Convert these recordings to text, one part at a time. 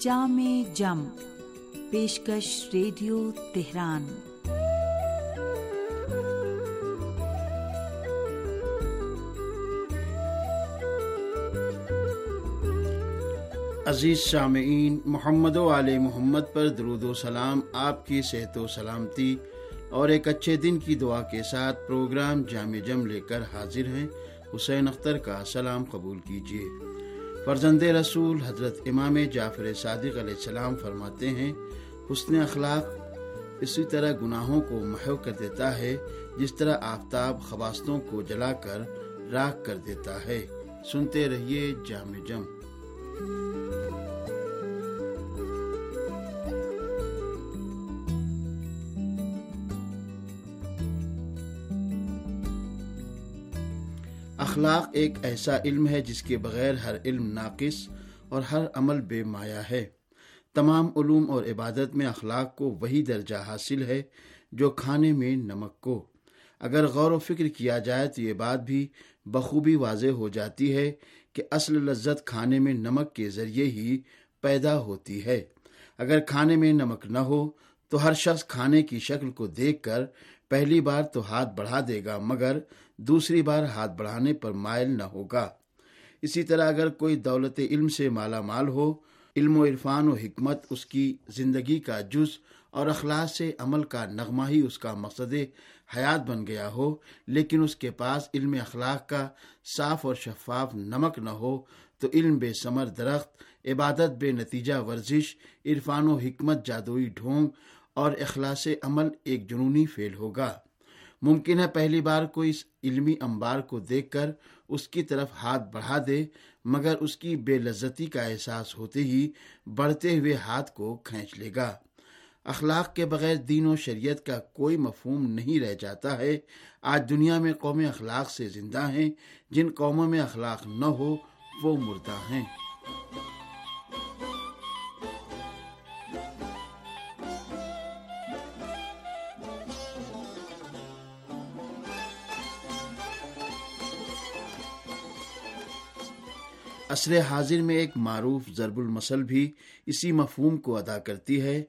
جام جم، پیشکش radio Tehran. عزیز سامعین محمد و علیہ محمد پر درود و سلام، آپ کی صحت و سلامتی اور ایک اچھے دن کی دعا کے ساتھ پروگرام جامع جم لے کر حاضر ہیں۔ حسین اختر کا سلام قبول کیجیے۔ فرزند رسول حضرت امام جعفر صادق علیہ السلام فرماتے ہیں، حسن اخلاق اسی طرح گناہوں کو محو کر دیتا ہے، جس طرح آفتاب خواستوں کو جلا کر راک کر دیتا ہے۔ سنتے رہیے جام جم اخلاق ایک ایسا علم ہے جس کے بغیر ہر علم ناقص اور ہر عمل بے مایا ہے۔ تمام علوم اور عبادت میں اخلاق کو وہی درجہ حاصل ہے جو کھانے میں نمک کو۔ اگر غور و فکر کیا جائے تو یہ بات بھی بخوبی واضح ہو جاتی ہے کہ اصل لذت کھانے میں نمک کے ذریعے ہی پیدا ہوتی ہے۔ اگر کھانے میں نمک نہ ہو تو ہر شخص کھانے کی شکل کو دیکھ کر پہلی بار تو ہاتھ بڑھا دے گا، مگر دوسری بار ہاتھ بڑھانے پر مائل نہ ہوگا۔ اسی طرح اگر کوئی دولت علم سے مالا مال ہو، علم و عرفان و حکمت اس کی زندگی کا جز اور اخلاق سے عمل کا نغمہ ہی اس کا مقصد حیات بن گیا ہو، لیکن اس کے پاس علم اخلاق کا صاف اور شفاف نمک نہ ہو، تو علم بے ثمر درخت، عبادت بے نتیجہ ورزش، عرفان و حکمت جادوئی ڈھونگ اور اخلاص عمل ایک جنونی فیل ہوگا۔ ممکن ہے پہلی بار کوئی اس علمی انبار کو دیکھ کر اس کی طرف ہاتھ بڑھا دے، مگر اس کی بے لذتی کا احساس ہوتے ہی بڑھتے ہوئے ہاتھ کو کھینچ لے گا۔ اخلاق کے بغیر دین و شریعت کا کوئی مفہوم نہیں رہ جاتا ہے۔ آج دنیا میں قوم اخلاق سے زندہ ہیں، جن قوموں میں اخلاق نہ ہو وہ مردہ ہیں۔ عصر حاضر میں ایک معروف ضرب المسل بھی اسی مفہوم کو ادا کرتی ہے،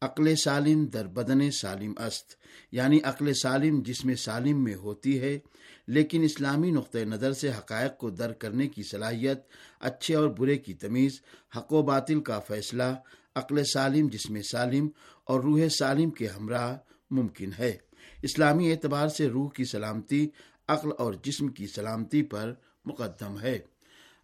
عقل سالم در بدن سالم است یعنی عقل سالم جس میں سالم میں ہوتی ہے، لیکن اسلامی نقطۂ نظر سے حقائق کو در کرنے کی صلاحیت، اچھے اور برے کی تمیز، حق و باطل کا فیصلہ، عقل سالم جس میں سالم اور روح سالم کے ہمراہ ممکن ہے۔ اسلامی اعتبار سے روح کی سلامتی، عقل اور جسم کی سلامتی پر مقدم ہے۔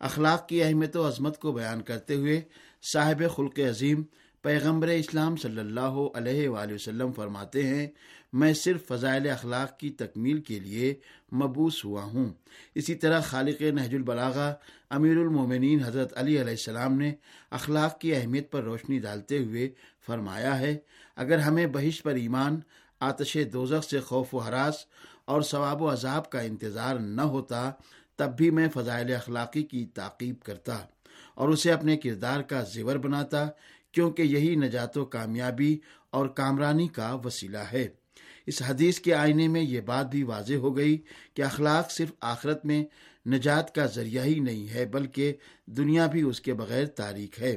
اخلاق کی اہمیت و عظمت کو بیان کرتے ہوئے صاحب خلق عظیم پیغمبر اسلام صلی اللہ علیہ وآلہ وسلم فرماتے ہیں، میں صرف فضائل اخلاق کی تکمیل کے لیے مبوس ہوا ہوں۔ اسی طرح خالق نہج البلاغا امیر المومنین حضرت علی علیہ السلام نے اخلاق کی اہمیت پر روشنی ڈالتے ہوئے فرمایا ہے، اگر ہمیں بہش پر ایمان، آتش دوزخ سے خوف و حراس اور ثواب و عذاب کا انتظار نہ ہوتا تب بھی میں فضائل اخلاقی کی تعقیب کرتا اور اسے اپنے کردار کا زیور بناتا، کیونکہ یہی نجات و کامیابی اور کامرانی کا وسیلہ ہے۔ اس حدیث کے آئینے میں یہ بات بھی واضح ہو گئی کہ اخلاق صرف آخرت میں نجات کا ذریعہ ہی نہیں ہے، بلکہ دنیا بھی اس کے بغیر تاریخ ہے۔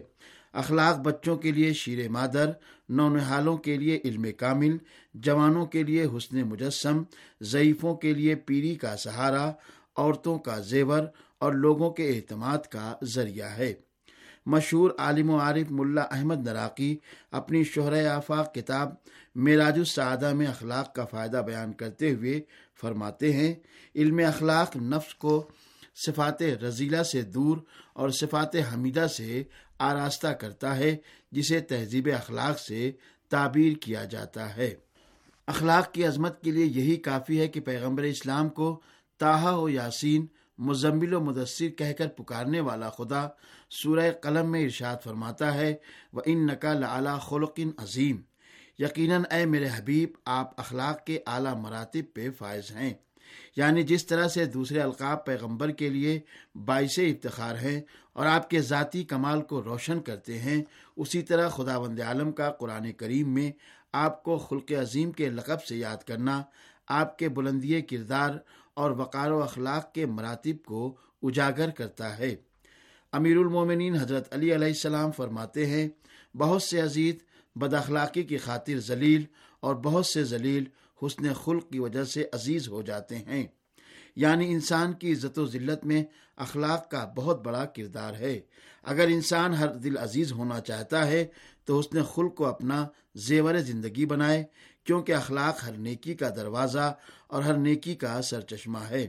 اخلاق بچوں کے لیے شیر مادر نونحالوں کے لیے علم کامل، جوانوں کے لیے حسن مجسم، ضعیفوں کے لیے پیری کا سہارا عورتوں کا زیور اور لوگوں کے اعتماد کا ذریعہ ہے۔ مشہور عالم و عارف ملا احمد نراقی اپنی شہر آفاق کتاب میراج السعادہ میں اخلاق کا فائدہ بیان کرتے ہوئے فرماتے ہیں، علم اخلاق نفس کو صفات رضیلہ سے دور اور صفات حمیدہ سے آراستہ کرتا ہے، جسے تہذیب اخلاق سے تعبیر کیا جاتا ہے۔ اخلاق کی عظمت کے لیے یہی کافی ہے کہ پیغمبر اسلام کو تاہا و یاسین مزمل و مدثر کہہ کر پکارنے والا خدا سورہ قلم میں ارشاد فرماتا ہے وہ ان نقل اعلیٰ خلقن عظیم یقیناً اے میرے حبیب، آپ اخلاق کے اعلیٰ مراتب پہ فائز ہیں۔ یعنی جس طرح سے دوسرے القاب پیغمبر کے لیے باعث افتخار ہیں اور آپ کے ذاتی کمال کو روشن کرتے ہیں، اسی طرح خدا وند عالم کا قرآن کریم میں آپ کو خلق عظیم کے لقب سے یاد کرنا، آپ کے بلندی کردار اور وقار و اخلاق کے مراتب کو اجاگر کرتا ہے۔ امیر المومنین حضرت علی علیہ السلام فرماتے ہیں، بہت سے عزیز بد اخلاقی کی خاطر ذلیل اور بہت سے ذلیل حسن خلق کی وجہ سے عزیز ہو جاتے ہیں۔ یعنی انسان کی عزت و ذلت میں اخلاق کا بہت بڑا کردار ہے۔ اگر انسان ہر دل عزیز ہونا چاہتا ہے تو اس نے خلق کو اپنا زیور زندگی بنائے، کیونکہ اخلاق ہر نیکی کا دروازہ اور ہر نیکی کا سر چشمہ ہے۔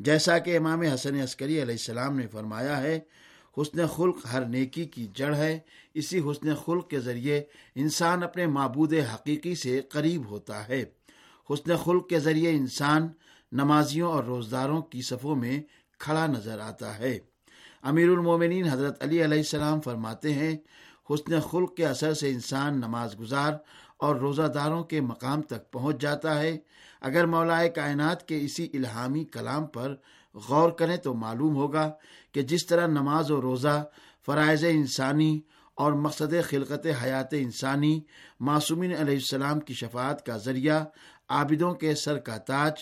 جیسا کہ امام حسن عسکری علیہ السلام نے فرمایا ہے، حسن خلق ہر نیکی کی جڑ ہے، اسی حسن خلق کے ذریعے انسان اپنے معبود حقیقی سے قریب ہوتا ہے۔ حسن خلق کے ذریعے انسان نمازیوں اور روزداروں کی صفوں میں کھڑا نظر آتا ہے۔ امیر المومنین حضرت علی علیہ السلام فرماتے ہیں حسن خلق کے اثر سے انسان نماز گزار اور روزہ داروں کے مقام تک پہنچ جاتا ہے۔ اگر مولائے کائنات کے اسی الہامی کلام پر غور کریں تو معلوم ہوگا کہ جس طرح نماز و روزہ فرائض انسانی اور مقصد خلقت حیات انسانی معصومین علیہ السلام کی شفاعت کا ذریعہ عابدوں کے سر کا تاج،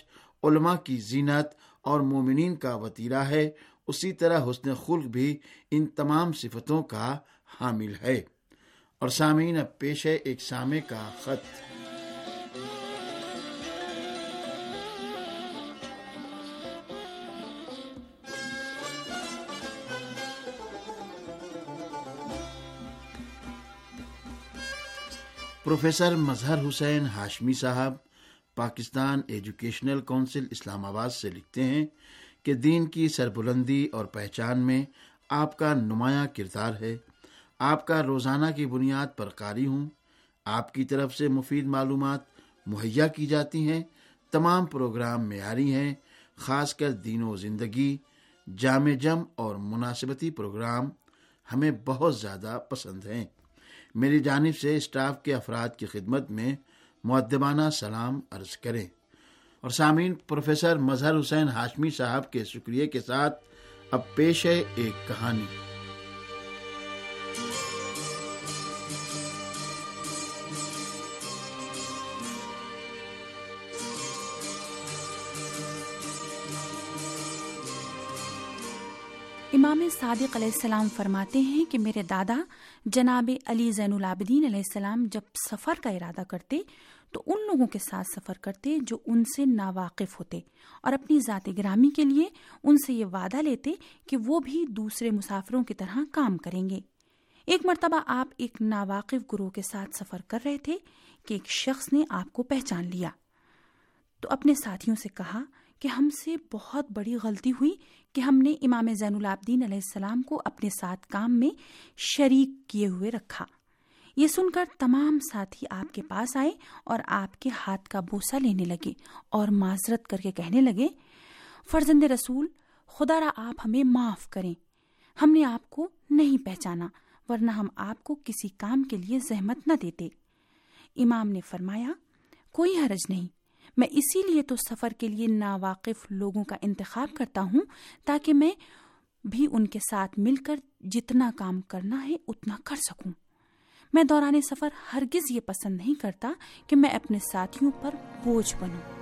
علماء کی زینت اور مومنین کا وطیرہ ہے، اسی طرح حسن خلق بھی ان تمام صفتوں کا حامل ہے۔ اور سامعین، اب پیش ہے ایک سامع کا خط۔ پروفیسر مظہر حسین ہاشمی صاحب پاکستان ایجوکیشنل کونسل اسلام آباد سے لکھتے ہیں کہ دین کی سربلندی اور پہچان میں آپ کا نمایاں کردار ہے۔ آپ کا روزانہ کی بنیاد پر قاری ہوں۔ آپ کی طرف سے مفید معلومات مہیا کی جاتی ہیں۔ تمام پروگرام معیاری ہیں، خاص کر دین و زندگی، جامع جم اور مناسبتی پروگرام ہمیں بہت زیادہ پسند ہیں۔ میری جانب سے اسٹاف کے افراد کی خدمت میں معدبانہ سلام عرض کریں۔ اور سامعین، پروفیسر مظہر حسین ہاشمی صاحب کے شکریہ کے ساتھ اب پیش ہے ایک کہانی۔ امام صادق علیہ السلام فرماتے ہیں کہ میرے دادا جناب علی زین العابدین علیہ السلام جب سفر کا ارادہ کرتے تو ان لوگوں کے ساتھ سفر کرتے جو ان سے ناواقف ہوتے اور اپنی ذات گرامی کے لیے ان سے یہ وعدہ لیتے کہ وہ بھی دوسرے مسافروں کی طرح کام کریں گے۔ ایک مرتبہ آپ ایک ناواقف گروہ کے ساتھ سفر کر رہے تھے کہ ایک شخص نے آپ کو پہچان لیا۔ تو اپنے ساتھیوں سے کہا کہ ہم سے بہت بڑی غلطی ہوئی کہ ہم نے امام زین العابدین علیہ السلام کو اپنے ساتھ کام میں شریک کیے ہوئے رکھا۔ یہ سن کر تمام ساتھی آپ کے پاس آئے اور آپ کے ہاتھ کا بوسا لینے لگے اور معذرت کر کے کہنے لگے، فرزند رسول، خدا را آپ ہمیں معاف کریں۔ ہم نے آپ کو نہیں پہچانا، ورنہ ہم آپ کو کسی کام کے لیے زحمت نہ دیتے۔ امام نے فرمایا، کوئی حرج نہیں۔ میں اسی لیے تو سفر کے لیے ناواقف لوگوں کا انتخاب کرتا ہوں تاکہ میں بھی ان کے ساتھ مل کر جتنا کام کرنا ہے اتنا کر سکوں۔ میں دوران سفر ہرگز یہ پسند نہیں کرتا کہ میں اپنے ساتھیوں پر بوجھ بنوں۔